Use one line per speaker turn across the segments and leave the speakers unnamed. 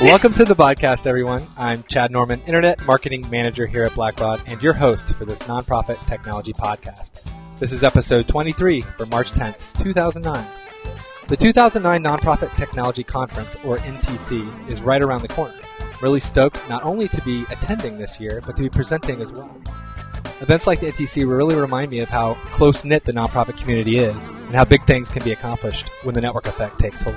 Welcome to the podcast, everyone. I'm Chad Norman, Internet Marketing Manager here at Blackbaud, and your host for this nonprofit technology podcast. This is episode 23 for March 10th, 2009. The 2009 Nonprofit Technology Conference, or NTC, is right around the corner. I'm really stoked not only to be attending this year, but to be presenting as well. Events like the NTC really remind me of how close knit the nonprofit community is and how big things can be accomplished when the network effect takes hold.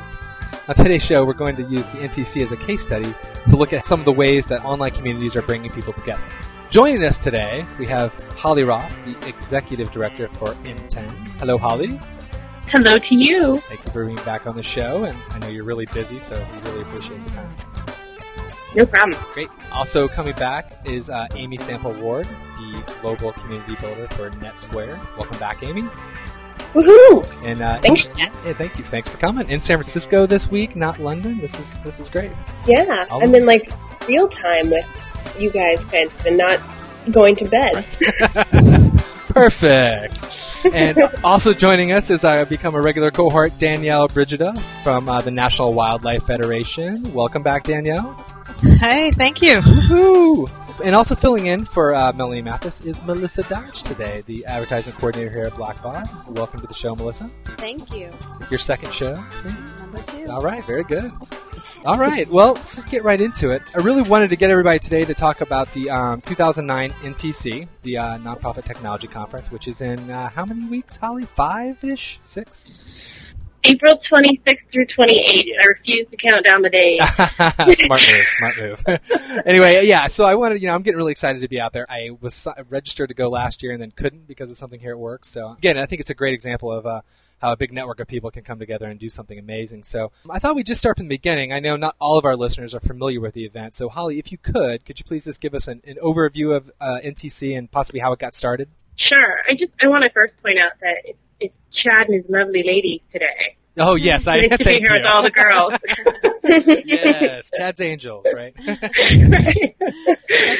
On today's show, we're going to use the NTC as a case study to look at some of the ways that online communities are bringing people together. Joining us today, we have Holly Ross, the Executive Director for NTEN. Hello, Holly.
Hello to you.
Thank you for being back on the show, and I know you're really busy, so we really appreciate the time.
No problem.
Great. Also coming back is uh, Amy Sample Ward, the global community builder for NetSquared. Welcome back, Amy.
Woohoo!
And uh,
Thanks,
Yeah, thank you. Thanks for coming. In San Francisco this week, not London. This is this is great.
Yeah,
I'll-
and then like real time with you guys, kind of, and not going to bed.
Perfect. and also joining us is I become a regular cohort, Danielle Brigida from uh, the National Wildlife Federation. Welcome back, Danielle.
Hey, thank you.
Woohoo! And also filling in for uh, Melanie Mathis is Melissa Dodge today, the advertising coordinator here at Blackbaud. Welcome to the show, Melissa.
Thank you.
Your second show.
Number two.
All right, very good. All right, well, let's just get right into it. I really wanted to get everybody today to talk about the um, 2009 NTC, the uh, Nonprofit Technology Conference, which is in uh, how many weeks, Holly? Five ish? Six?
April 26th through 28th. I refuse to count down the days.
smart move, smart move. anyway, yeah, so I wanted, you know, I'm getting really excited to be out there. I was registered to go last year and then couldn't because of something here at work. So, again, I think it's a great example of uh, how a big network of people can come together and do something amazing. So, I thought we'd just start from the beginning. I know not all of our listeners are familiar with the event. So, Holly, if you could, could you please just give us an, an overview of uh, NTC and possibly how it got started?
Sure. I just I want to first point out that it's, it's Chad and his lovely ladies today.
Oh, yes, I
to be
thank
here with all the girls.
yes, Chad's Angels, right? That's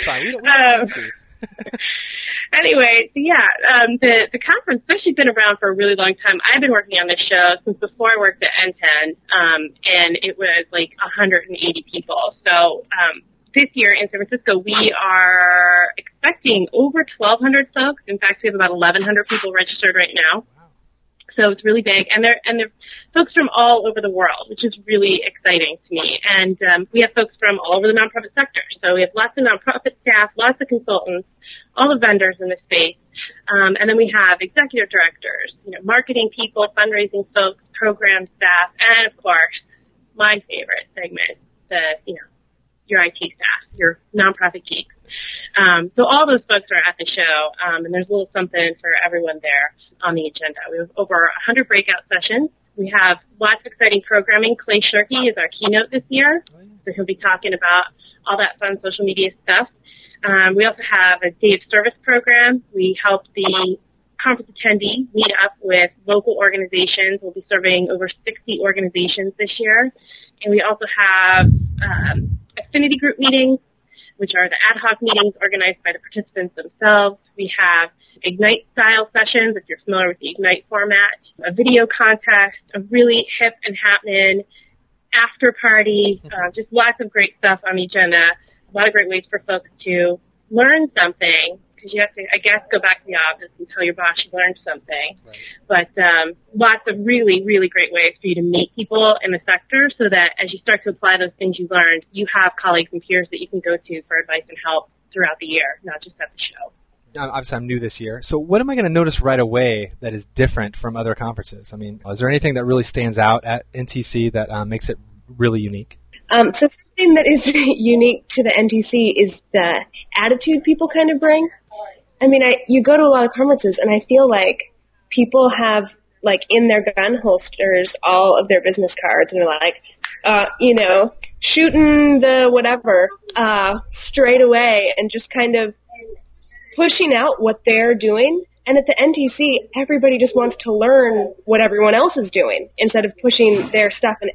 fine. We don't, we don't
Um, anyway, so yeah, um, the the conference has actually been around for a really long time. I've been working on this show since before I worked at NTEN, um, and it was like 180 people. So um, this year in San Francisco, we are expecting over 1,200 folks. In fact, we have about 1,100 people registered right now. So it's really big, and they're and they're folks from all over the world, which is really exciting to me. And um, we have folks from all over the nonprofit sector. So we have lots of nonprofit staff, lots of consultants, all the vendors in the space, um, and then we have executive directors, you know, marketing people, fundraising folks, program staff, and of course, my favorite segment, the you know, your IT staff, your nonprofit geeks. Um, so all those folks are at the show, um, and there's a little something for everyone there on the agenda. We have over 100 breakout sessions. We have lots of exciting programming. Clay Shirky is our keynote this year, so he'll be talking about all that fun social media stuff. Um, we also have a day of service program. We help the conference attendee meet up with local organizations. We'll be serving over 60 organizations this year. And we also have um, affinity group meetings, which are the ad hoc meetings organized by the participants themselves. We have Ignite style sessions, if you're familiar with the Ignite format, a video contest, a really hip and happening after party, uh, just lots of great stuff on the agenda. A lot of great ways for folks to learn something because you have to, I guess, go back to the office and tell your boss you learned something.
Right.
But um, lots of really, really great ways for you to meet people in the sector so that as you start to apply those things you learned, you have colleagues and peers that you can go to for advice and help throughout the year, not just at the show.
Uh, obviously I'm new this year. So what am I going to notice right away that is different from other conferences? I mean, is there anything that really stands out at NTC that um, makes it really unique?
Um, so something that is unique to the NTC is the attitude people kind of bring. I mean, I you go to a lot of conferences, and I feel like people have like in their gun holsters all of their business cards, and they're like, uh, you know, shooting the whatever uh, straight away, and just kind of pushing out what they're doing. And at the NTC, everybody just wants to learn what everyone else is doing instead of pushing their stuff. And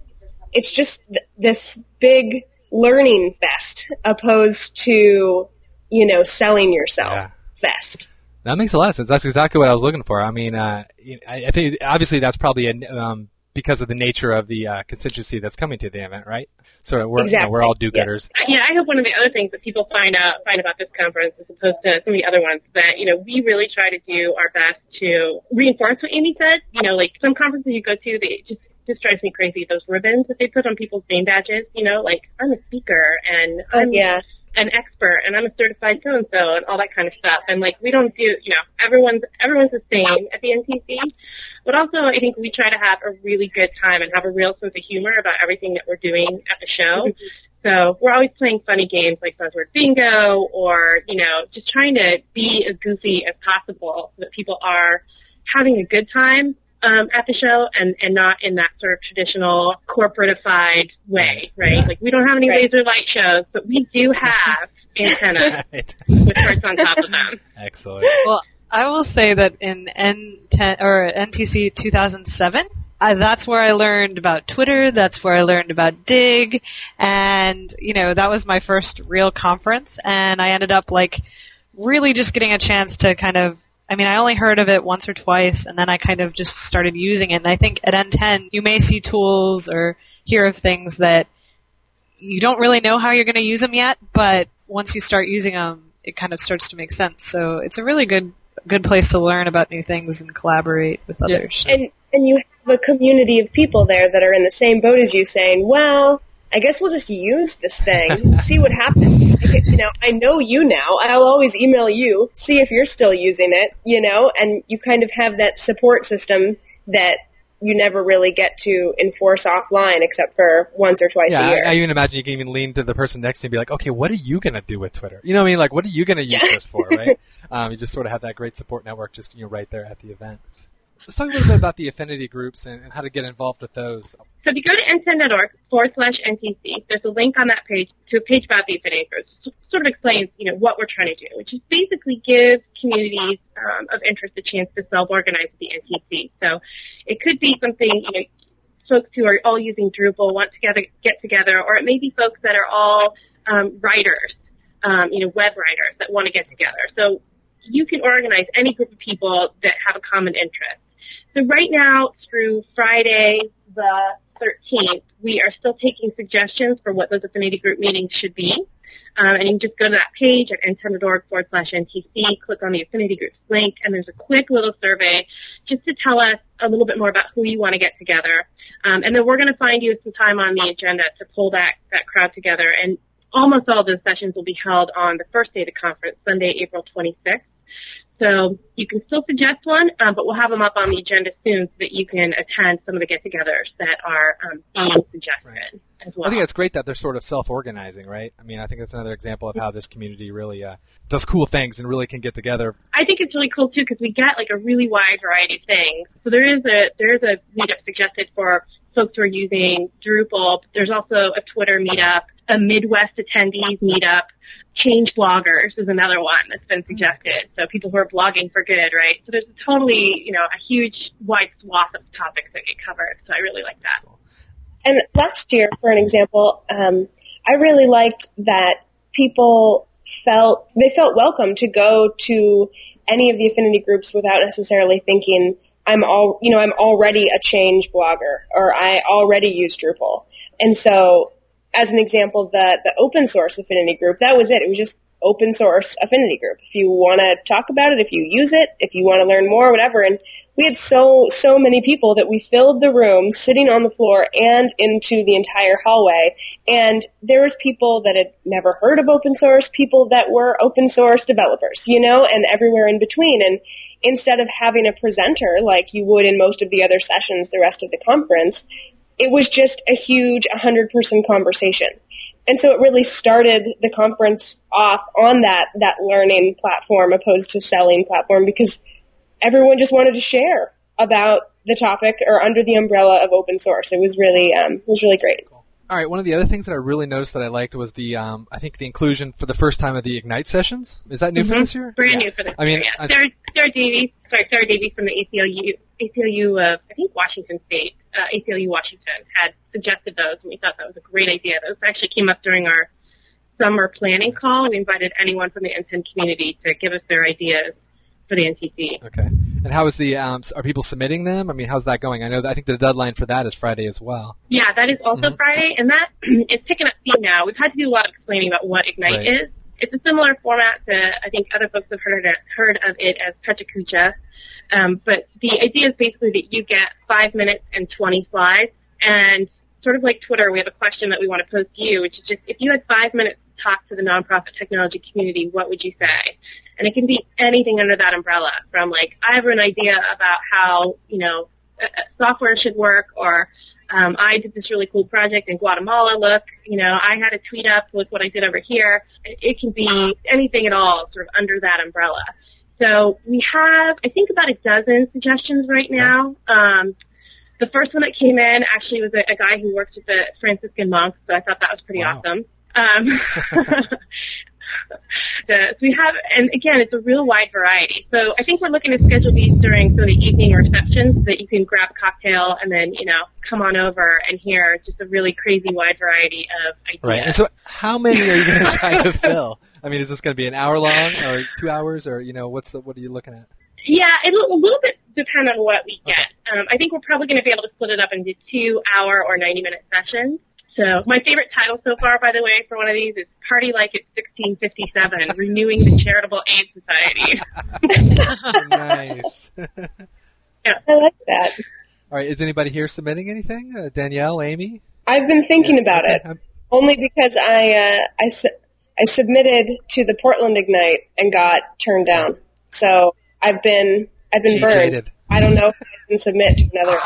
it's just th- this big learning fest opposed to, you know, selling yourself
Yeah.
Fest.
That makes a lot of sense. That's exactly what I was looking for. I mean, uh, I I think obviously that's probably a um, because of the nature of the uh, constituency that's coming to the event, right? So we're you know, we're all do-gooders.
Yeah, I hope one of the other things that people find out find about this conference, as opposed to some of the other ones, that you know we really try to do our best to reinforce what Amy said. You know, like some conferences you go to, they just just drives me crazy. Those ribbons that they put on people's name badges. You know, like I'm a speaker and
Oh
I'm
yeah.
An expert and I'm a certified so and so and all that kind of stuff. And like we don't do, you know, everyone's everyone's the same at the NTC. But also, I think we try to have a really good time and have a real sense of humor about everything that we're doing at the show. Mm-hmm. So we're always playing funny games like Buzzword Bingo or, you know, just trying to be as goofy as possible so that people are having a good time um, at the show and, and not in that sort of traditional corporatified way, right? Like we don't have any
Right.
laser light shows, but we do have antennas
Right.
with hearts on top of them.
Excellent.
Well, I will say that in NTEN or NTC 2007, I, that's where I learned about Twitter. That's where I learned about Digg, and you know that was my first real conference. And I ended up like really just getting a chance to kind of. I mean, I only heard of it once or twice, and then I kind of just started using it. And I think at NTEN, you may see tools or hear of things that you don't really know how you're going to use them yet, but once you start using them, it kind of starts to make sense. So it's a really good good place to learn about new things and collaborate with
Yeah.
others.
And and you have a community of people there that are in the same boat as you, saying, "Well, I guess we'll just use this thing, see what happens." Like, You know, I know you now. I'll always email you, see if you're still using it. You know, and you kind of have that support system that you never really get to enforce offline, except for once or twice
Yeah,
a year.
I, I even imagine you can even lean to the person next to you and be like, okay, what are you going to do with Twitter? You know what I mean? Like, what are you going to use this for, right? Um, you just sort of have that great support network just you know right there at the event. Let's talk a little bit about the affinity groups and, and how to get involved with those.
So if you go to nten.org forward slash NTC, there's a link on that page to a page about the affinity groups. Sort of explains, you know, what we're trying to do, which is basically give communities um, of interest a chance to self-organize the NTC. So it could be something, you know, folks who are all using Drupal want to gather, get together, or it may be folks that are all um, writers, um, you know, web writers that want to get together. So you can organize any group of people that have a common interest. So right now, through Friday the 13th, we are still taking suggestions for what those affinity group meetings should be. Um, and you can just go to that page at nten.org forward slash NTC, click on the affinity groups link, and there's a quick little survey just to tell us a little bit more about who you want to get together. Um, and then we're going to find you some time on the agenda to pull that, that crowd together. And almost all those sessions will be held on the first day of the conference, Sunday, April 26th. So you can still suggest one, um, but we'll have them up on the agenda soon so that you can attend some of the get-togethers that are um, being suggested
Right.
as well.
I think it's great that they're sort of self-organizing, right? I mean, I think that's another example of how this community really uh, does cool things and really can get together.
I think it's really cool too because we get like a really wide variety of things. So there is a there is a meetup suggested for folks who are using Drupal. There's also a Twitter meetup, a Midwest attendees meetup. Change bloggers is another one that's been suggested. So people who are blogging for good, right? So there's a totally, you know, a huge wide swath of topics that get covered. So I really like that.
And last year, for an example, um, I really liked that people felt they felt welcome to go to any of the affinity groups without necessarily thinking I'm all you know I'm already a change blogger or I already use Drupal. And so, as an example, the the open source affinity group that was it. It was just open source affinity group. If you want to talk about it, if you use it, if you want to learn more, whatever. And we had so so many people that we filled the room sitting on the floor and into the entire hallway and there was people that had never heard of open source people that were open source developers you know and everywhere in between and instead of having a presenter like you would in most of the other sessions the rest of the conference it was just a huge 100 person conversation and so it really started the conference off on that that learning platform opposed to selling platform because everyone just wanted to share about the topic or under the umbrella of open source. It was really um, it was really great.
All right, one of the other things that I really noticed that I liked was the, um, I think the inclusion for the first time of the Ignite sessions. Is that new for
Mhm.
this year?
Brand
Yeah.
new for this
I mean,
year.
I-
Yeah. Sarah, Sarah Davies, sorry, Sarah Davies from the ACLU, ACLU of, I think, Washington State, uh, ACLU Washington, had suggested those, and we thought that was a great idea. Those actually came up during our summer planning call, and we invited anyone from the NTEN community to give us their ideas for the NTC.
Okay. And how is the um, are people submitting them? I mean, how's that going? I know that, I think the deadline for that is Friday as well.
Yeah, that is also
Mhm.
Friday, and that is picking up steam now. We've had to do a lot of explaining about what Ignite
Right.
is. It's a similar format to I think other folks have heard of heard of it as Pechakucha. Um, but the idea is basically that you get five minutes and 20 slides, and sort of like Twitter, we have a question that we want to pose to you, which is just if you had five minutes to talk to the nonprofit technology community, what would you say? And it can be anything under that umbrella, from like I have an idea about how you know uh, uh, software should work, or um, I did this really cool project in Guatemala. Look, you know, I had a tweet up. Look what I did over here. It, can be anything at all, sort of under that umbrella. So we have, I think, about a dozen suggestions right now. Um, the first one that came in actually was a, a guy who works with the Franciscan monks, so I thought that was pretty
Wow.
awesome. Um, so we have, and again, it's a real wide variety. So I think we're looking to schedule these during sort of the evening receptions so that you can grab a cocktail and then, you know, come on over and hear just a really crazy wide variety of ideas.
Right. And so, how many are you going to try to fill? I mean, is this going to be an hour long, or two hours, or you know, what's the, what are you looking at?
Yeah, it'll a little bit depend on what we get. Um, I think we're probably going to be able to split it up into two hour or 90 minute sessions. So my favorite title so far, by the way, for one of these is Party Like It's 1657, Renewing the Charitable Aid Society.
nice.
I like that.
All right. Is anybody here submitting anything? Uh, Danielle, Amy?
I've been thinking about
Okay,
it
I'm-
only because I uh, I, su- I submitted to the Portland Ignite and got turned down. So I've been I've been
She
burned.
jaded.
I don't know if I can submit to another.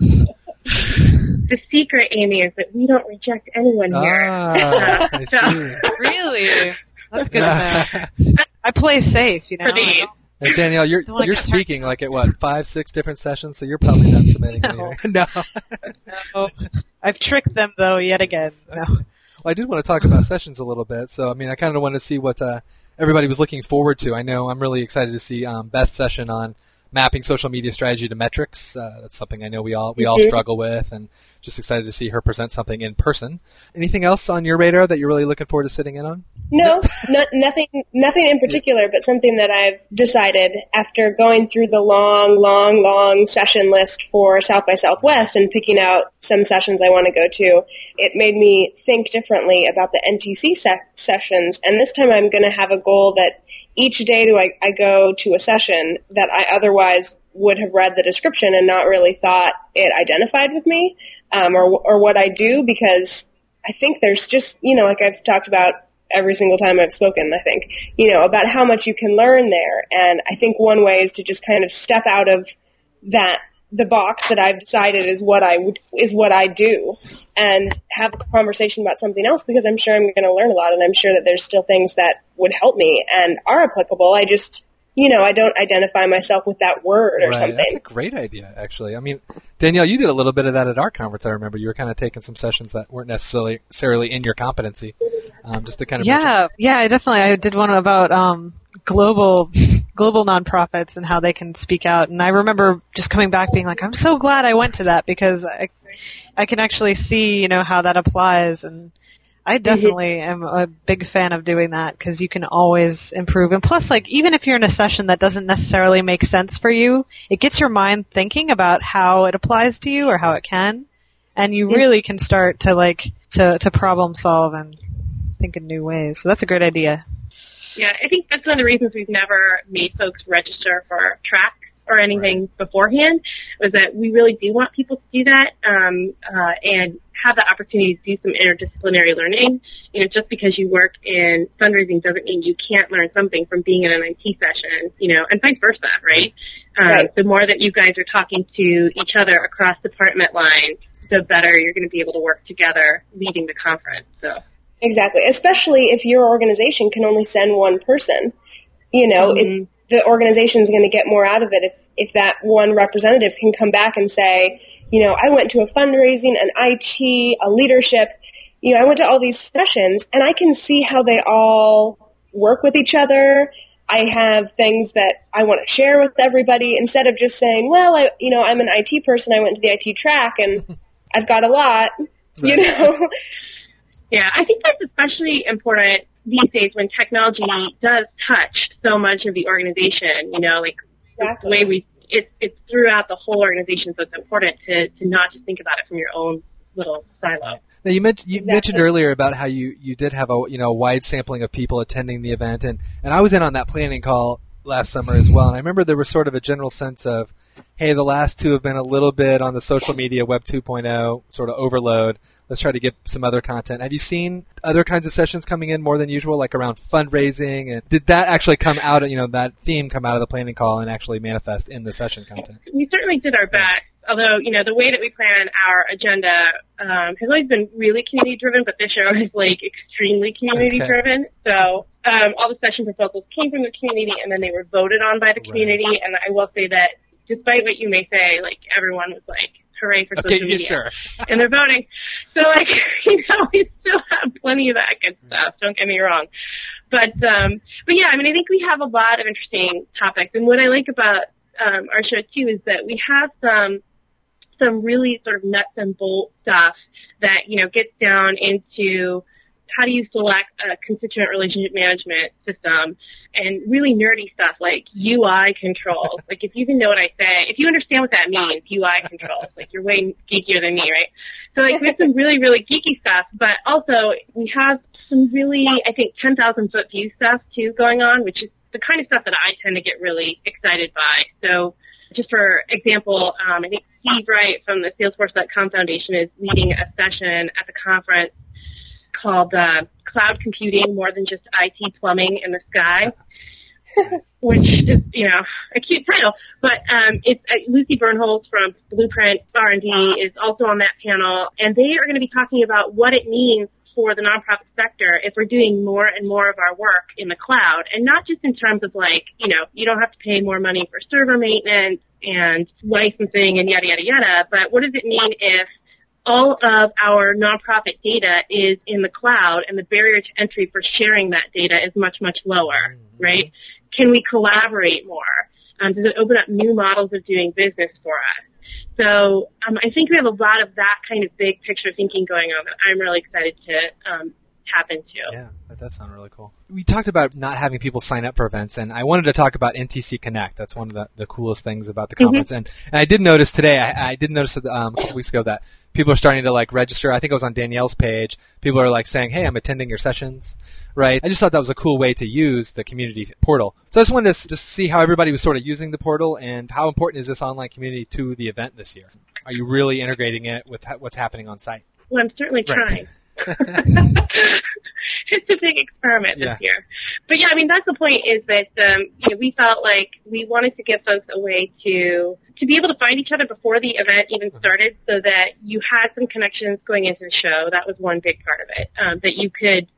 I,
the secret, Amy, is that we don't reject anyone here.
Ah, I
So-
Really? That's good to know. I play safe, you know.
For.
And Danielle, you're you're speaking like at what five, six different sessions, so you're probably not submitting
No.
anyway. No.
No. I've tricked them though yet again. No.
Well, I did want to talk about sessions a little bit. So, I mean, I kind of wanted to see what uh, everybody was looking forward to. I know I'm really excited to see um, Beth's session on mapping social media strategy to metrics. Uh, that's something I know we all we all
Mhm.
struggle with, and just excited to see her present something in person. Anything else on your radar that you're really looking forward to sitting in on?
no, no, nothing nothing in particular, but something that I've decided after going through the long, long, long session list for South by Southwest and picking out some sessions I want to go to. It made me think differently about the NTC se- sessions, and this time I'm going to have a goal that each day do I, I go to a session that I otherwise would have read the description and not really thought it identified with me um, or, or what I do because I think there's just, you know, like I've talked about every single time I've spoken, I think, you know, about how much you can learn there. And I think one way is to just kind of step out of that, the box that I've decided is what I would, is what I do and have a conversation about something else because I'm sure I'm going to learn a lot and I'm sure that there's still things that would help me and are applicable. I just, you know, I don't identify myself with that word or
right.
something.
That's a great idea, actually. I mean, Danielle, you did a little bit of that at our conference. I remember you were kind of taking some sessions that weren't necessarily necessarily in your competency, um, just to kind of mention-
Yeah, yeah, I definitely. I did one about um, global global nonprofits and how they can speak out. And I remember just coming back being like, I'm so glad I went to that because I, I can actually see, you know, how that applies. And I mm-hmm. definitely am a big fan of doing that because you can always improve. And plus, like, even if you're in a session that doesn't necessarily make sense for you, it gets your mind thinking about how it applies to you or how it can. And you really can start to like, to, to problem solve and think in new ways. So that's a great idea.
Yeah, I think that's one of the reasons we've never made folks register for track or anything beforehand was that we really do want people to do that um, uh, and have the opportunity to do some interdisciplinary learning. You know, just because you work in fundraising doesn't mean you can't learn something from being in an IT session, you know, and vice versa, right? Um,
Right.
The more that you guys are talking to each other across department lines, the better you're going to be able to work together leading the conference. So.
Exactly, especially if your organization can only send one person. You know, it,
Mhm.
the organization is going to get more out of it if if that one representative can come back and say, you know, I went to a fundraising, an IT, a leadership. You know, I went to all these sessions, and I can see how they all work with each other. I have things that I want to share with everybody instead of just saying, well, I, you know, I'm an IT person. I went to the IT track and I've got a lot. You know,
Yeah, I think that's especially important these days when technology does touch so much of the organization. You know, like
Exactly.
the way we it's it's throughout the whole organization, so it's important to to not just think about it from your own little silo.
Now you, mentioned you
Exactly.
mentioned earlier about how you, you did have a you know wide sampling of people attending the event, and, and I was in on that planning call last summer as well, and I remember there was sort of a general sense of, hey, the last two have been a little bit on the social media Web 2.0 sort of overload. Let's try to get some other content. Have you seen other kinds of sessions coming in more than usual, like around fundraising? And did that actually come out? of You know, that theme come out of the planning call and actually manifest in the session content?
we certainly did our best. Although, you know, the way that we plan our agenda um, has always been really community driven, but this year is like extremely community driven. So um, all the session proposals came from the community, and then they were voted on by the
Right.
community. And I will say that, despite what you may say, like everyone was like, "Hooray for
Okay,
social
yeah,
media!"
sure.
and they're voting. So, like, you know, we still have plenty of that good stuff. Don't get me wrong. But, um, but yeah, I mean, I think we have a lot of interesting topics. And what I like about um, our show too is that we have some some really sort of nuts and bolts stuff that you know gets down into how do you select a constituent relationship management system and really nerdy stuff like UI controls. like if you can know what I say, if you understand what that means, UI controls, like you're way geekier than me, right? So like we have some really, really geeky stuff, but also we have some really, I think, 10,000 foot view stuff too going on, which is the kind of stuff that I tend to get really excited by. So just for example, um, I think Steve Wright from the Salesforce.com Foundation is leading a session at the conference called uh, Cloud Computing More Than Just IT Plumbing in the Sky, which is, you know, a cute title. But um, it's uh, Lucy Bernholz from Blueprint R&D is also on that panel, and they are going to be talking about what it means for the nonprofit sector if we're doing more and more of our work in the cloud, and not just in terms of like, you know, you don't have to pay more money for server maintenance and licensing and yada yada yada, but what does it mean if all of our nonprofit data is in the cloud and the barrier to entry for sharing that data is much, much lower, right? Can we collaborate more? Um, does it open up new models of doing business for us? So um, I think we have a lot of that kind of big picture thinking going on that I'm really excited to um, tap into.
Yeah, that does sound really cool. We talked about not having people sign up for events, and I wanted to talk about NTC Connect. That's one of the, the coolest things about the conference. And, and I did notice today, I, I did notice that, um, a couple weeks ago that people are starting to like register. I think it was on Danielle's page. People are like saying, "Hey, I'm attending your sessions." Right. I just thought that was a cool way to use the community portal. So I just wanted to just see how everybody was sort of using the portal and how important is this online community to the event this year? Are you really integrating it with what's happening on site?
Well, I'm certainly
Right.
It's a big experiment this year. But yeah, I mean, that's the point is that, um, you know, we felt like we wanted to give folks a way to, to be able to find each other before the event even started so that you had some connections going into the show. That was one big part of it. Um, that you could,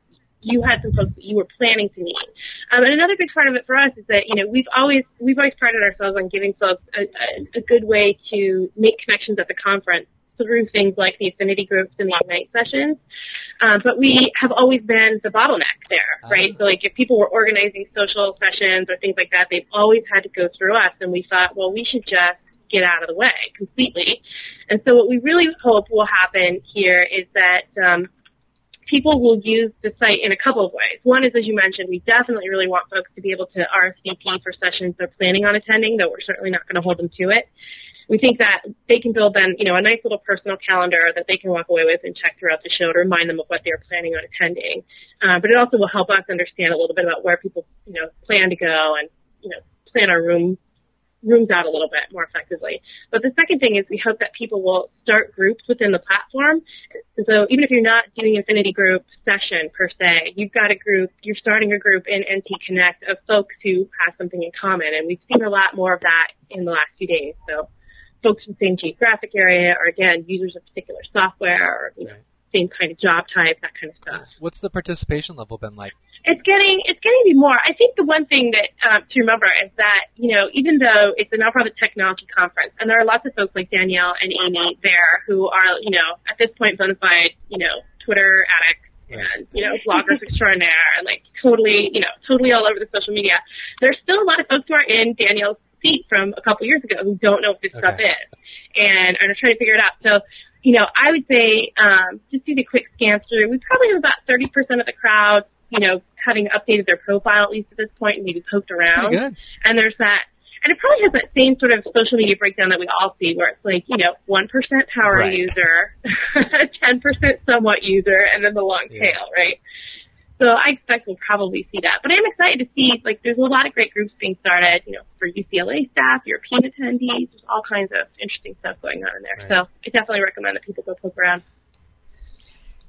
you had some folks that you were planning to meet. Um, and another big part of it for us is that, you know, we've always, we've always prided ourselves on giving folks a, a, a good way to make connections at the conference through things like the affinity groups and the Ignite sessions. Um, but we have always been the bottleneck there, right? So like if people were organizing social sessions or things like that, they've always had to go through us and we thought, well, we should just get out of the way completely. And so what we really hope will happen here is that um, people will use the site in a couple of ways. One is, as you mentioned, we definitely really want folks to be able to RSVP for sessions they're planning on attending, though we're certainly not going to hold them to it. We think that they can build then, you know, a nice little personal calendar that they can walk away with and check throughout the show to remind them of what they're planning on attending. Uh, but it also will help us understand a little bit about where people, you know, plan to go and, you know, plan our room rooms out a little bit more effectively. But the second thing is we hope that people will start groups within the platform. And so even if you're not doing affinity group session per se, you've got a group, you're starting a group in NT Connect of folks who have something in common. And we've seen a lot more of that in the last few days. So folks in the same geographic area or again, users of particular software or you know,
Right.
same kind of job type, that kind of stuff
What's the participation level been like?
it's getting it's getting to be more. I think the one thing that um, to remember is that you know even though it's a nonprofit technology conference, and there are lots of folks like Danielle and Amy there who are you know at this point bona fide you know Twitter addicts and you know bloggers extraordinaire and like totally you know totally all over the social media. There's still a lot of folks who are in Danielle's seat from a couple years ago who don't know what this stuff is and are trying to figure it out. So you know, I would say um, just do the quick scan through. We probably have about 30% of the crowd, you know, having updated their profile at least at this point and maybe poked around.
Good.
And there's that, and it probably has that same sort of social media breakdown that we all see, where it's like you know one percent power
Right.
user, ten percent somewhat user, and then the long
Yeah.
tail, right? So I expect we'll probably see that. But I'm excited to see like there's a lot of great groups being started, you know, for UCLA staff, European attendees, there's all kinds of interesting stuff going on in there.
Right.
So I definitely recommend that people go poke around.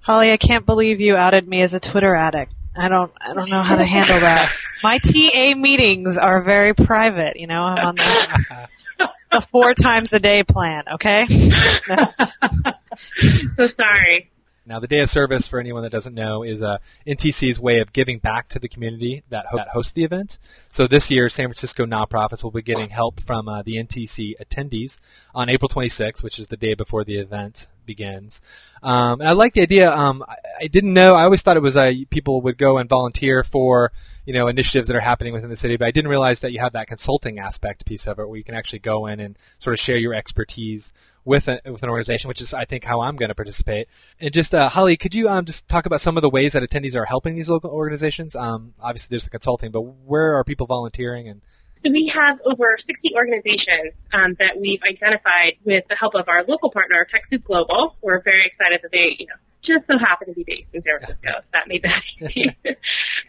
Holly, I can't believe you outed me as a Twitter addict. I don't, I don't know how to handle that. My TA meetings are very private. You know, I'm on the, the four times a day plan. Okay.
so sorry.
Now, the day of service, for anyone that doesn't know, is uh, NTC's way of giving back to the community that, ho- that hosts the event. So this year, San Francisco nonprofits will be getting help from uh, the NTC attendees on April 26th, which is the day before the event begins. Um, and I like the idea. Um, I, I didn't know. I always thought it was uh, people would go and volunteer for you know initiatives that are happening within the city, but I didn't realize that you have that consulting aspect piece of it, where you can actually go in and sort of share your expertise with a, with an organization, which is I think how I'm going to participate. And just uh, Holly, could you um, just talk about some of the ways that attendees are helping these local organizations? Um, obviously, there's the consulting, but where are people volunteering? And
So we have over 60 organizations um, that we've identified with the help of our local partner, TechSoup Global. We're very excited that they, you know, just so happen to be based in San Francisco. So that made that easy.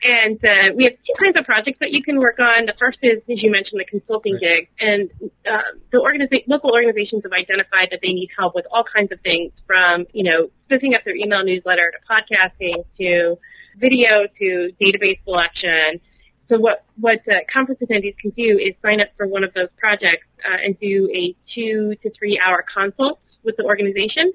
And uh, we have two kinds of projects that you can work on. The first is, as you mentioned, the consulting gig. And um, the organiza- local organizations have identified that they need help with all kinds of things from, you know, spinning up their email newsletter to podcasting to video to database selection. So what what uh, conference attendees can do is sign up for one of those projects uh, and do a two to three hour consult with the organization.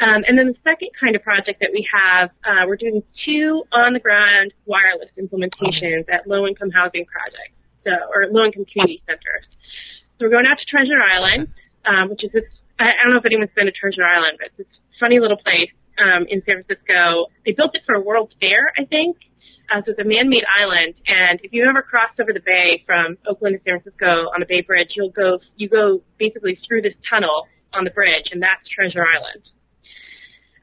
Um, and then the second kind of project that we have, uh, we're doing two on the ground wireless implementations at low income housing projects, so, or low income community centers. So we're going out to Treasure Island, um, which is this. I don't know if anyone's been to Treasure Island, but it's this funny little place um, in San Francisco. They built it for a World's Fair, I think. Uh, so it's a man-made island, and if you've ever crossed over the bay from Oakland to San Francisco on the Bay Bridge, you'll go you go basically through this tunnel on the bridge, and that's Treasure Island.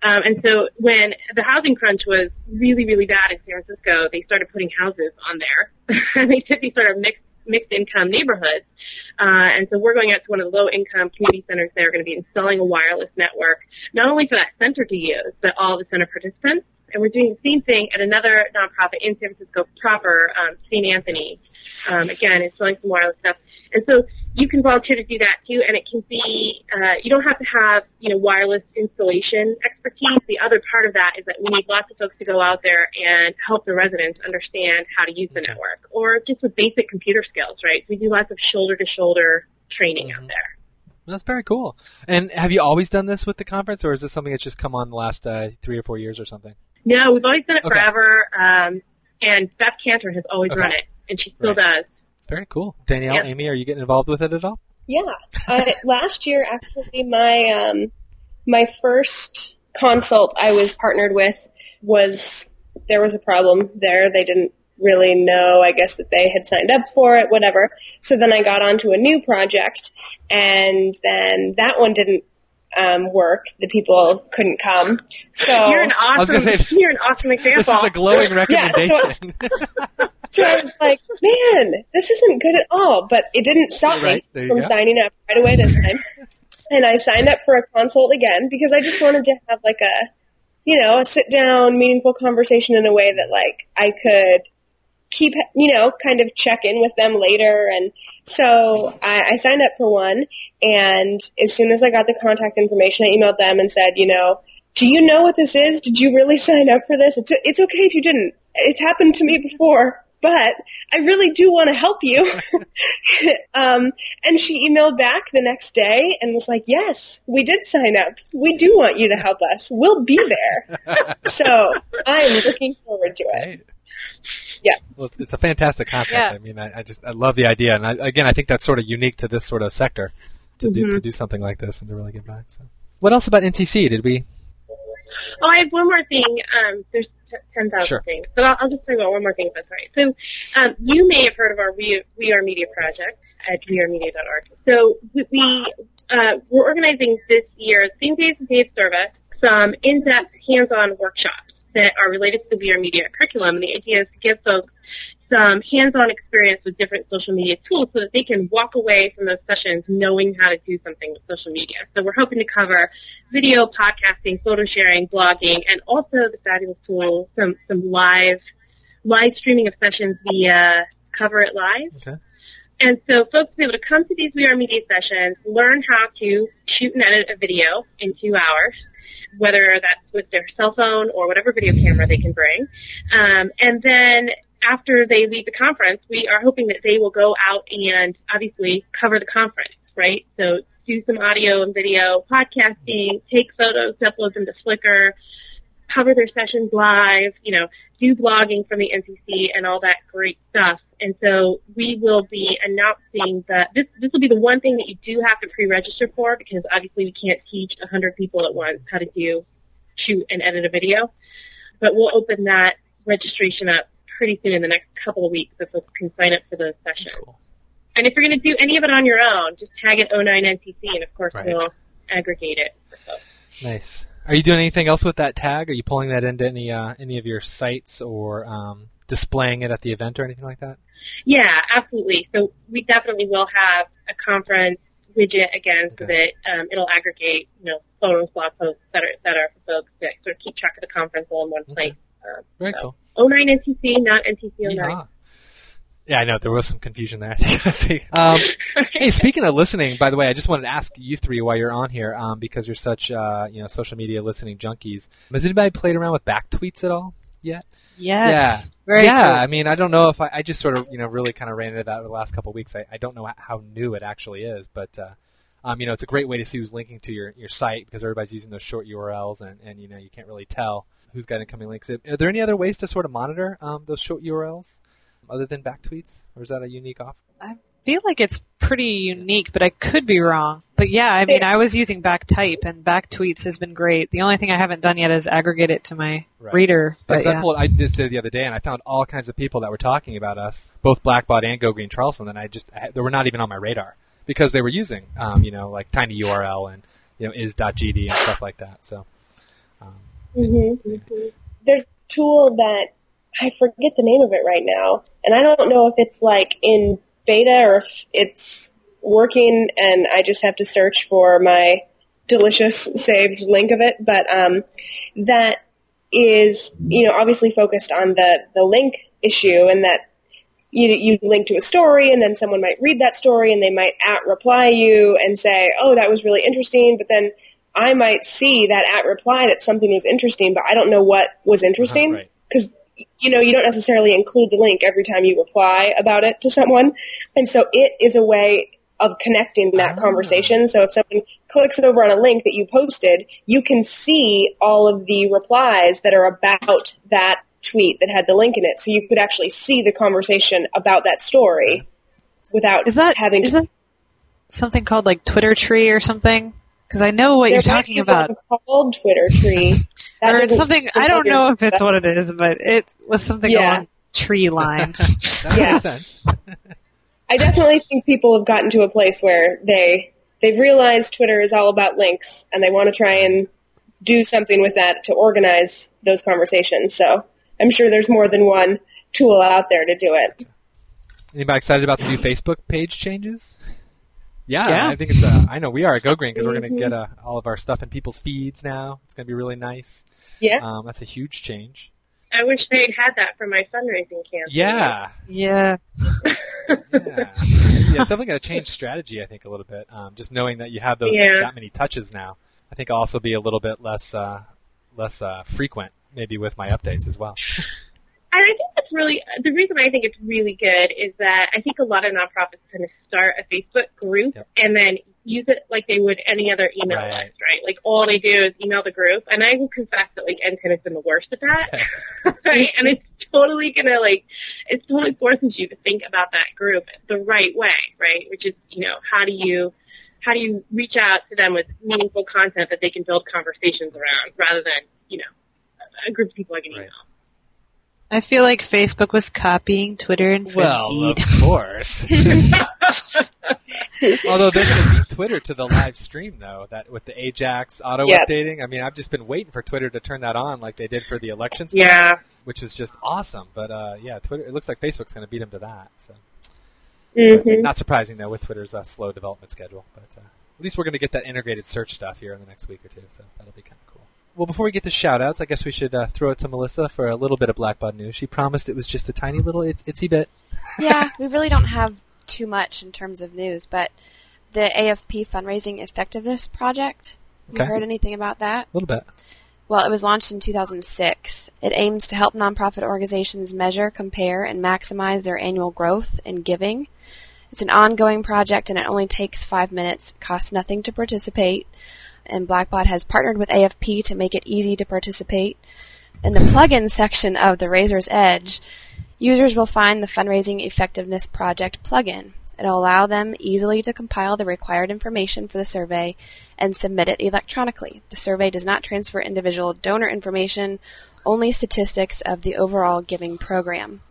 Um, and so when the housing crunch was really, really bad in San Francisco, they started putting houses on there. they took these sort of mixed mixed income neighborhoods. Uh, and so we're going out to one of the low income community centers. They're going to be installing a wireless network, not only for that center to use, but all the center participants. And we're doing the same thing at another nonprofit in San Francisco proper, um, St. Anthony. Um, again, installing some wireless stuff. And so you can volunteer to do that too, and it can be, uh, you don't have to have, you know, wireless installation expertise. The other part of that is that we need lots of folks to go out there and help the residents understand how to use the network, or just with basic computer skills, right? We do lots of shoulder-to-shoulder training
Mhm.
out there.
that's very cool. And have you always done this with the conference, or is this something that's just come on the last uh, three or four years or something?
No, we've always done it
Okay.
forever, um, and Beth Kanter has always
Okay.
run it, and she still
Right.
does.
It's very cool. Danielle,
Yeah.
Amy, are you getting involved with it at all?
Yeah. I, last year, actually, my um, my first consult I was partnered with was there was a problem there. They didn't really know, I guess, that they had signed up for it, whatever. So then I got onto a new project, and then that one didn't um, work. The people couldn't come. So
You're an awesome,
say-
you're an awesome example.
This is a glowing recommendation.
So I was like, man, this isn't good at all. But it didn't stop
Right,
me from
go.
signing up right away this time. And I signed up for a consult again because I just wanted to have like a, you know, a sit down, meaningful conversation in a way that like I could keep, you know, kind of check in with them later. And so I, I signed up for one. And as soon as I got the contact information, I emailed them and said, you know, do you know what this is? Did you really sign up for this? It's, it's okay if you didn't. It's happened to me before, but I really do want to help you. um, and she emailed back the next day and was like, yes, we did sign up. We do want you to help us. We'll be there. so I'm looking forward to it.
Great.
Yeah.
Well, it's a fantastic concept.
Yeah.
I mean, I, I just I love the idea, and I, again, I think that's sort of unique to this sort of sector to do
Mhm.
to do something like this and to really give back. So, what else about NTC? Did we?
Oh, I have one more thing. Um, there's t- 10,000
Sure.
things, but I'll, I'll just talk about one more thing if that's all right. So um, you may have heard of our We, we Are Media project at wearemedia.org. So we, we, uh, we're organizing this year, same day as the day of service, some in-depth hands-on workshops that are related to the We Are Media curriculum. And the idea is to give folks some hands-on experience with different social media tools so that they can walk away from those sessions knowing how to do something with social media. So we're hoping to cover video, podcasting, photo sharing, blogging, and also the fabulous tool, some, some live, live streaming of sessions via CoverItLive.
Okay.
And so folks will be able to come to these We Are Media sessions, learn how to shoot and edit a video in two hours, whether that's with their cell phone or whatever video camera they can bring. Um, and then after they leave the conference, we are hoping that they will go out and obviously cover the conference, right? So do some audio and video podcasting, take photos, upload them to Flickr, cover their sessions live, you know, do blogging from the NTC and all that great stuff. And so we will be announcing that this this will be the one thing that you do have to pre-register for because obviously we can't teach 100 people at once how to do shoot and edit a video. But we'll open that registration up pretty soon in the next couple of weeks so folks can sign up for those sessions.
Cool.
And if you're going to do any of it on your own, just tag it 09NTC and of course
Right.
we'll aggregate it for folks.
Nice. Are you doing anything else with that tag? Are you pulling that into any uh, any of your sites or um, displaying it at the event or anything like that?
Yeah, absolutely. So we definitely will have a conference widget again so
Okay.
that um, it'll aggregate, you know, photos, blog posts, et cetera, et cetera, for folks to sort of keep track of the conference all in one
Okay.
place. Um,
Very
so,
cool.
09 NTC, not NTC 09.
Yeehaw. Yeah, I know there was some confusion there. um, hey, speaking of listening, by the way, I just wanted to ask you three while you're on here, um, because you're such uh, you know social media listening junkies. Has anybody played around with BackTweets at all yet?
Yes. Very
yeah,
cool.
I mean, I don't know if I, I just sort of, you know, really kind of ran into that over the last couple of weeks. I, I don't know how new it actually is, but, uh, um, you know, it's a great way to see who's linking to your, your site because everybody's using those short URLs and, and, you know, you can't really tell who's got incoming links. Are there any other ways to sort of monitor, um, those short URLs other than BackTweets? Or is that a unique offer?
I feel like it's pretty unique, but I could be wrong. But yeah, I mean, I was using Backtype, and Backtweets has been great. The only thing I haven't done yet is aggregate it to my
Right.
reader. But
Because I
yeah.
pulled, I just did it the other day, and I found all kinds of people that were talking about us, both Blackbaud and Go Green Charleston, and I just they were not even on my radar because they were using, um, you know, like tiny URL and you know is.gd and stuff like that. So, um,
hmm There's a tool that I forget the name of it right now, and I don't know if it's like in beta or if it's working, and I just have to search for my delicious saved link of it. But um, that is, you know, obviously focused on the the link issue, and that you you link to a story, and then someone might read that story, and they might at reply you and say, "Oh, that was really interesting," but then I might see that at reply that something was interesting, but I don't know what was interesting
right.
because you know you don't necessarily include the link every time you reply about it to someone, and so it is a way of connecting that
Ah.
conversation. So if someone clicks over on a link that you posted, you can see all of the replies that are about that tweet that had the link in it. So you could actually see the conversation about that story without
is that
having
is
to
that something called like Twitter Tree or something? Because I know what you're talking about.
one called Twitter Tree.
Or it's something I don't know if it's what it is, but it was something
Yeah.
along tree line.
that
Yeah.
makes sense.
I definitely think people have gotten to a place where they they've realized Twitter is all about links, and they want to try and do something with that to organize those conversations. So I'm sure there's more than one tool out there to do it.
Anybody excited about the new Facebook page changes? Yeah,
Yeah.
I think it's. Uh, I know we are at Go Green because we're going to get uh, all of our stuff in people's feeds now. It's going to be really nice.
Yeah.
Um, that's a huge change.
I wish they'd had that for my fundraising campaign.
Yeah,
yeah.
yeah, yeah. It's definitely going to change strategy. I think a little bit. Um, just knowing that you have those
Yeah.
that many touches now, I think I'll also be a little bit less uh, less uh, frequent, maybe with my updates as well.
And I think really the reason I think it's really good is that I think a lot of nonprofits kind of start a Facebook group
Yep.
and then use it like they would any other email
Right.
list, right? Like all they do is email the group, and I will confess that like NTEN has been the worst at that, right? And it's totally gonna like it's totally forces you to think about that group the right way, right? Which is you know how do you how do you reach out to them with meaningful content that they can build conversations around rather than you know a group of people like an
Right.
email.
I feel like Facebook was copying Twitter and
Well, of course. Although they're going to beat Twitter to the live stream, though, that with the Ajax auto
Yeah.
updating. I mean, I've just been waiting for Twitter to turn that on, like they did for the election stuff.
Yeah.
which is just awesome. But uh, yeah, Twitter. It looks like Facebook's going to beat them to that. So.
Mhm.
Uh, not surprising though with Twitter's uh, slow development schedule. But uh, at least we're going to get that integrated search stuff here in the next week or two. So that'll be kind of cool. Well, before we get to shout-outs, I guess we should uh, throw it to Melissa for a little bit of Blackbaud news. She promised it was just a tiny little it- itsy bit.
yeah, we really don't have too much in terms of news, but the AFP fundraising effectiveness project.
Okay.
You heard anything about that?
A little bit.
Well, it was launched in 2006. It aims to help nonprofit organizations measure, compare, and maximize their annual growth in giving. It's an ongoing project and it only takes five minutes, costs nothing to participate, and Blackbaud has partnered with AFP to make it easy to participate. In the plugin section of the Razor's Edge, users will find the Fundraising Effectiveness Project plugin. It'll allow them easily to compile the required information for the survey and submit it electronically. The survey does not transfer individual donor information, only statistics of the overall giving program.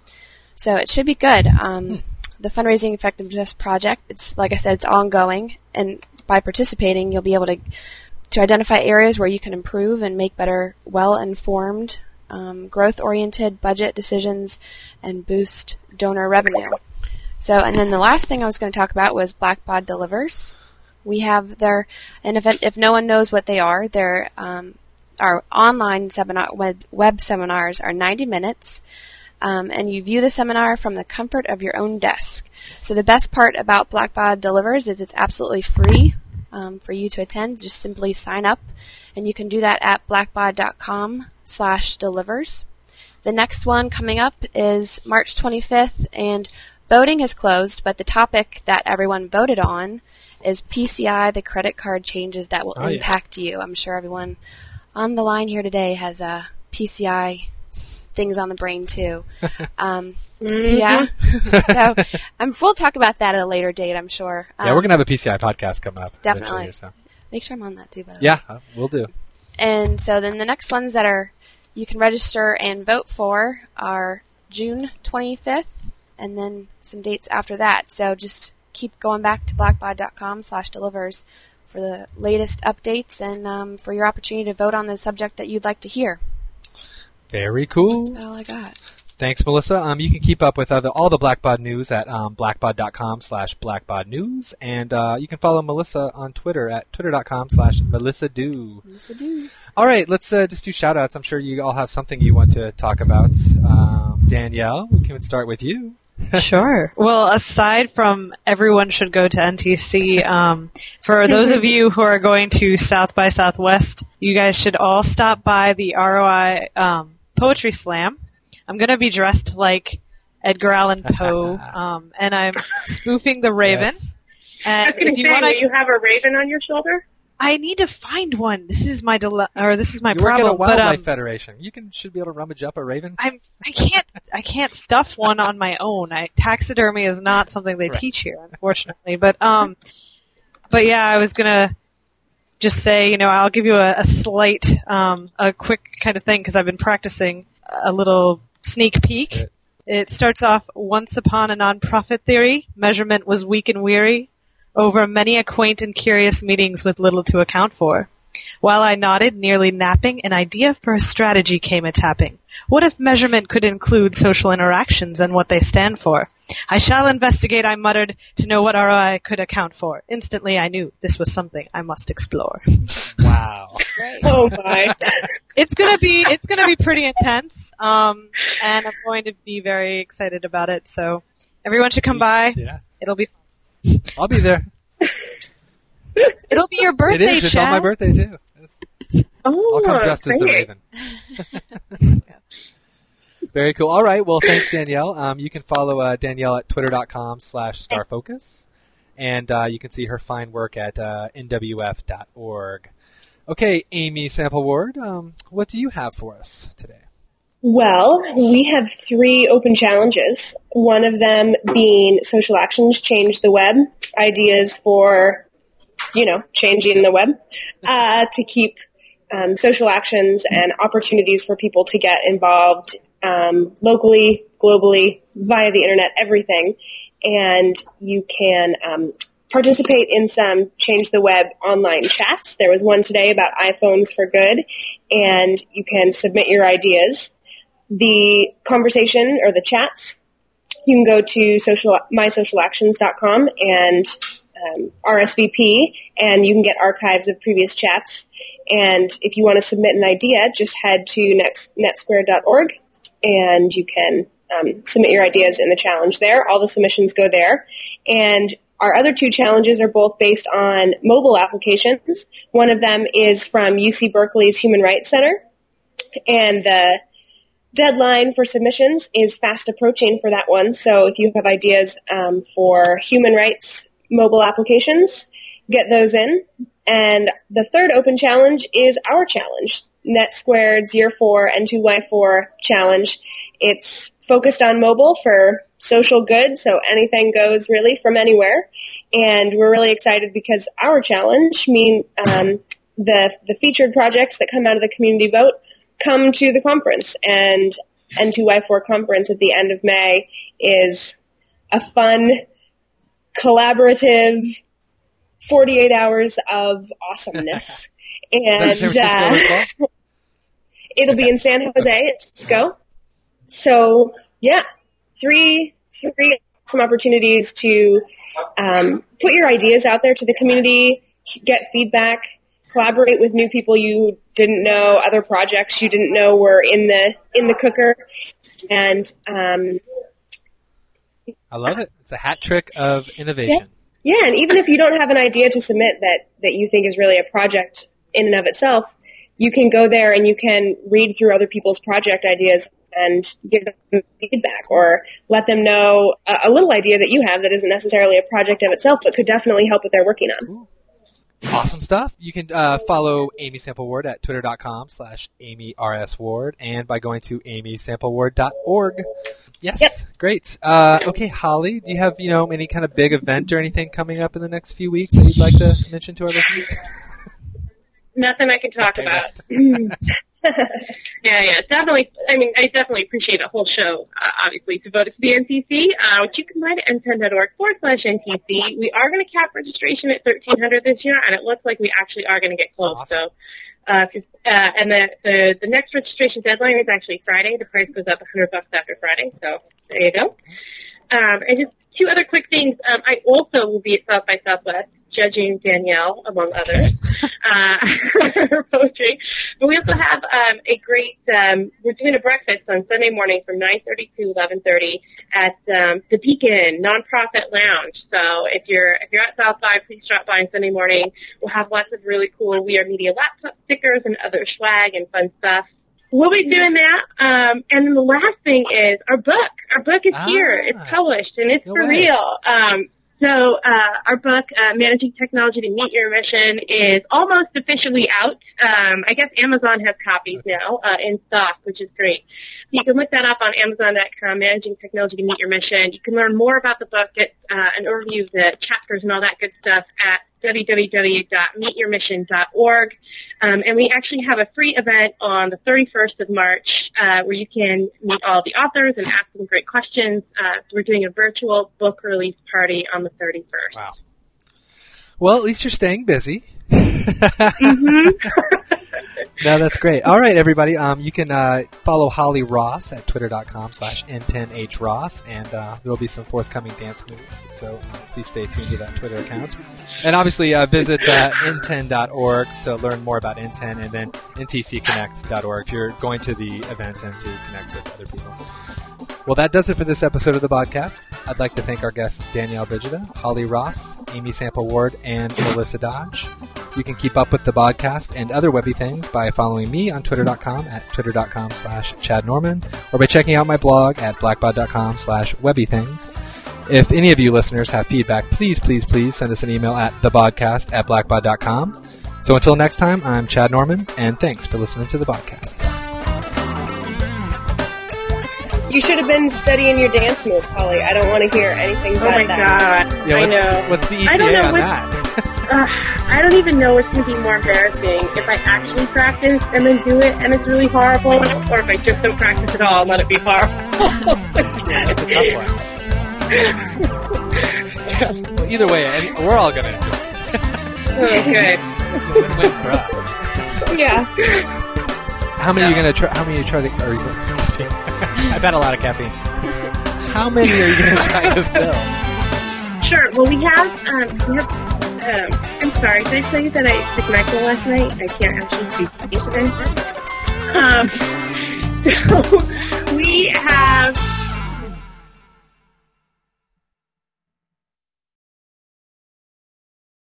So it should be good. Um, the fundraising effectiveness project, it's like I said, it's ongoing, and by participating, you'll be able to to identify areas where you can improve and make better, well-informed, um, growth-oriented budget decisions, and boost donor revenue. So, and then the last thing I was going to talk about was Blackbaud Delivers. We have their, and if if no one knows what they are, they're um, our online seminar web, web seminars are 90 minutes. Um, and you view the seminar from the comfort of your own desk. So the best part about Blackbaud Delivers is it's absolutely free um, for you to attend. Just simply sign up, and you can do that at blackbaud.com slash delivers. The next one coming up is March 25th, and voting has closed, but the topic that everyone voted on is PCI, the credit card changes that will
Oh, yeah.
impact you. I'm sure everyone on the line here today has a PCI things on the brain too. Um,
Mhm.
yeah. so um, we'll talk about that at a later date, I'm sure.
yeah, we're
Um,
going to have a PCI podcast coming up.
Definitely.
eventually, So.
Make sure I'm on that too, by the.
Yeah, uh, we'll do.
And so then the next ones that are you can register and vote for are June 25th, and then some dates after that. So just keep going back to blackbaud.com slash delivers for the latest updates and um, for your opportunity to vote on the subject that you'd like to hear.
Very cool.
That's all I got.
Thanks, Melissa. Um, you can keep up with uh, the, all the Blackbaud news at um, blackbaud.com slash blackbaudnews. And uh, you can follow Melissa on Twitter at twitter.com slash melissadoo.
Melissa do.
All right, let's uh, just do shout-outs. I'm sure you all have something you want to talk about. Um, Danielle, we can start with you.
Sure. Well, aside from everyone should go to NTC, um, for those of you who are going to South by Southwest, you guys should all stop by the ROI um, Poetry Slam. I'm going to be dressed like Edgar Allan Poe, um, and I'm spoofing the Raven.
Yes.
I
And
was going
if
to
you
say,
want,
will
I,
you have a raven on your shoulder?
I need to find one. This is my dile- or this is my
you work at a wildlife
but, um,
federation. You can should be able to rummage up a raven.
I'm I can't I can't stuff one on my own. I, taxidermy is not something they
Right.
teach here, unfortunately. But um, but yeah, I was gonna just say, you know, I'll give you a, a slight, um, a quick kind of thing because I've been practicing a little sneak peek. It starts off once upon a nonprofit theory. Measurement was weak and weary. Over many a quaint and curious meetings with little to account for. While I nodded, nearly napping, an idea for a strategy came a tapping. What if measurement could include social interactions and what they stand for? I shall investigate, I muttered, to know what ROI could account for. Instantly I knew this was something I must explore.
Wow.
Oh my.
it's gonna be it's gonna be pretty intense, um, and I'm going to be very excited about it. So everyone should come by.
Yeah.
It'll be fun.
I'll be there.
it'll be your birthday,
it is. It's on
Chad.
my birthday too. Yes.
Oh,
I'll come dressed as the
great.
Raven. Very cool. All right. Well, thanks, Danielle. Um, you can follow uh, Danielle at twitter.com slash starfocus. And uh, you can see her fine work at uh, nwf.org. Okay, Amy Sample Ward, um, what do you have for us today?
Well, we have three open challenges. One of them being social actions change the web, ideas for, you know, changing the web, uh, to keep um, social actions and opportunities for people to get involved um, locally, globally, via the internet, everything. And you can um, participate in some change the web online chats. There was one today about iPhones for good, and you can submit your ideas the conversation or the chats, you can go to social mysocialactions.com and um, RSVP, and you can get archives of previous chats. And if you want to submit an idea, just head to next, netsquared.org, and you can um, submit your ideas in the challenge there. All the submissions go there. And our other two challenges are both based on mobile applications. One of them is from UC Berkeley's Human Rights Center, and the deadline for submissions is fast approaching for that one. So if you have ideas um, for human rights mobile applications, get those in. And the third open challenge is our challenge, NetSquared's Year 4 N2Y4 challenge. It's focused on mobile for social good, so anything goes really from anywhere. And we're really excited because our challenge mean um, the the featured projects that come out of the community vote come to the conference. And N2Y4 conference at the end of May is a fun, collaborative 48 hours of awesomeness. and uh, it'll be in San Jose at Cisco. So yeah, three three awesome opportunities to um, put your ideas out there to the community, get feedback, collaborate with new people you didn't know, other projects you didn't know were in the in the cooker, and um,
I love it. It's a hat trick of innovation.
Yeah. Yeah, and even if you don't have an idea to submit that that you think is really a project in and of itself, you can go there and you can read through other people's project ideas and give them feedback or let them know a, a, little idea that you have that isn't necessarily a project of itself but could definitely help what they're working on.
Awesome stuff. You can uh, follow Amy Sample Ward at twitter.com slash Amy R.S. Ward and by going to amysampleward.org. Yes, yep. great. Uh, okay, Holly, do you have, you know, any kind of big event or anything coming up in the next few weeks that you'd like to mention to our listeners?
Nothing I can talk okay, about. yeah, yeah, definitely. I mean, I definitely appreciate a whole show, uh, obviously, devoted to the NTC, uh, which you can find at nten.org forward slash NTC. We are going to cap registration at 1300 this year, and it looks like we actually are going to get close. Awesome. So, uh, uh, and the, the, the next registration deadline is actually Friday. The price goes up 100 bucks after Friday, so there you go. Um, and just two other quick things. Um, I also will be at South by Southwest judging Danielle, among others, uh, her poetry. But we also have um, a great, um, we're doing a breakfast on Sunday morning from 9.30 to 11.30 at um, the Beacon Nonprofit Lounge. So if you're, if you're at South by, please drop by on Sunday morning. We'll have lots of really cool We Are Media laptop stickers and other swag and fun stuff. We'll be doing that. Um, and then the last thing is our book. Our book is ah, here. It's published and it's no for way. real. Um, so uh, our book, uh, Managing Technology to Meet Your Mission, is almost officially out. Um, I guess Amazon has copies now uh, in stock, which is great. You can look that up on Amazon.com, Managing Technology to Meet Your Mission. You can learn more about the book, get uh, an overview of the chapters and all that good stuff at www.meetyourmission.org. Um, and we actually have a free event on the 31st of March uh, where you can meet all the authors and ask them great questions. Uh, so we're doing a virtual book release party on the 31st.
Wow. Well, at least you're staying busy. mm-hmm. no, that's great. All right, everybody. Um, you can uh, follow Holly Ross at twitter.com slash ntenhross, and uh, there will be some forthcoming dance moves. So uh, please stay tuned to that Twitter account. And obviously, uh, visit uh, nten.org to learn more about NTEN, and then ntcconnect.org if you're going to the event and to connect with other people. Well, that does it for this episode of the podcast. I'd like to thank our guests Danielle Brigida, Holly Ross, Amy Sample Ward, and Melissa Dodge. You can keep up with the podcast and other webby things by following me on twitter.com at twitter.com slash Chad Norman or by checking out my blog at blackbaud.com slash webby things. If any of you listeners have feedback, please, please, please send us an email at thebaudcast at blackbaud.com. So until next time, I'm Chad Norman, and thanks for listening to the podcast.
You should have been studying your dance moves, Holly. I don't want to hear anything
oh my
that.
god! Yeah, I know.
What's the ETA I don't know on that?
Uh, I don't even know what's going to be more embarrassing if I actually practice and then do it and it's really horrible, or if I just don't practice at all and let it be horrible.
yeah, that's one. well, either way, any, we're all going to enjoy it.
oh, good.
it's a win-win for us.
Yeah.
How many are you gonna try? How many are you try to? Or, excuse me. I've had a lot of caffeine. How many are you gonna try to fill?
Sure. Well, we have, um, we have, um, I'm sorry, did I tell you that I took NyQuil last night? I can't actually speak today. Um, so we have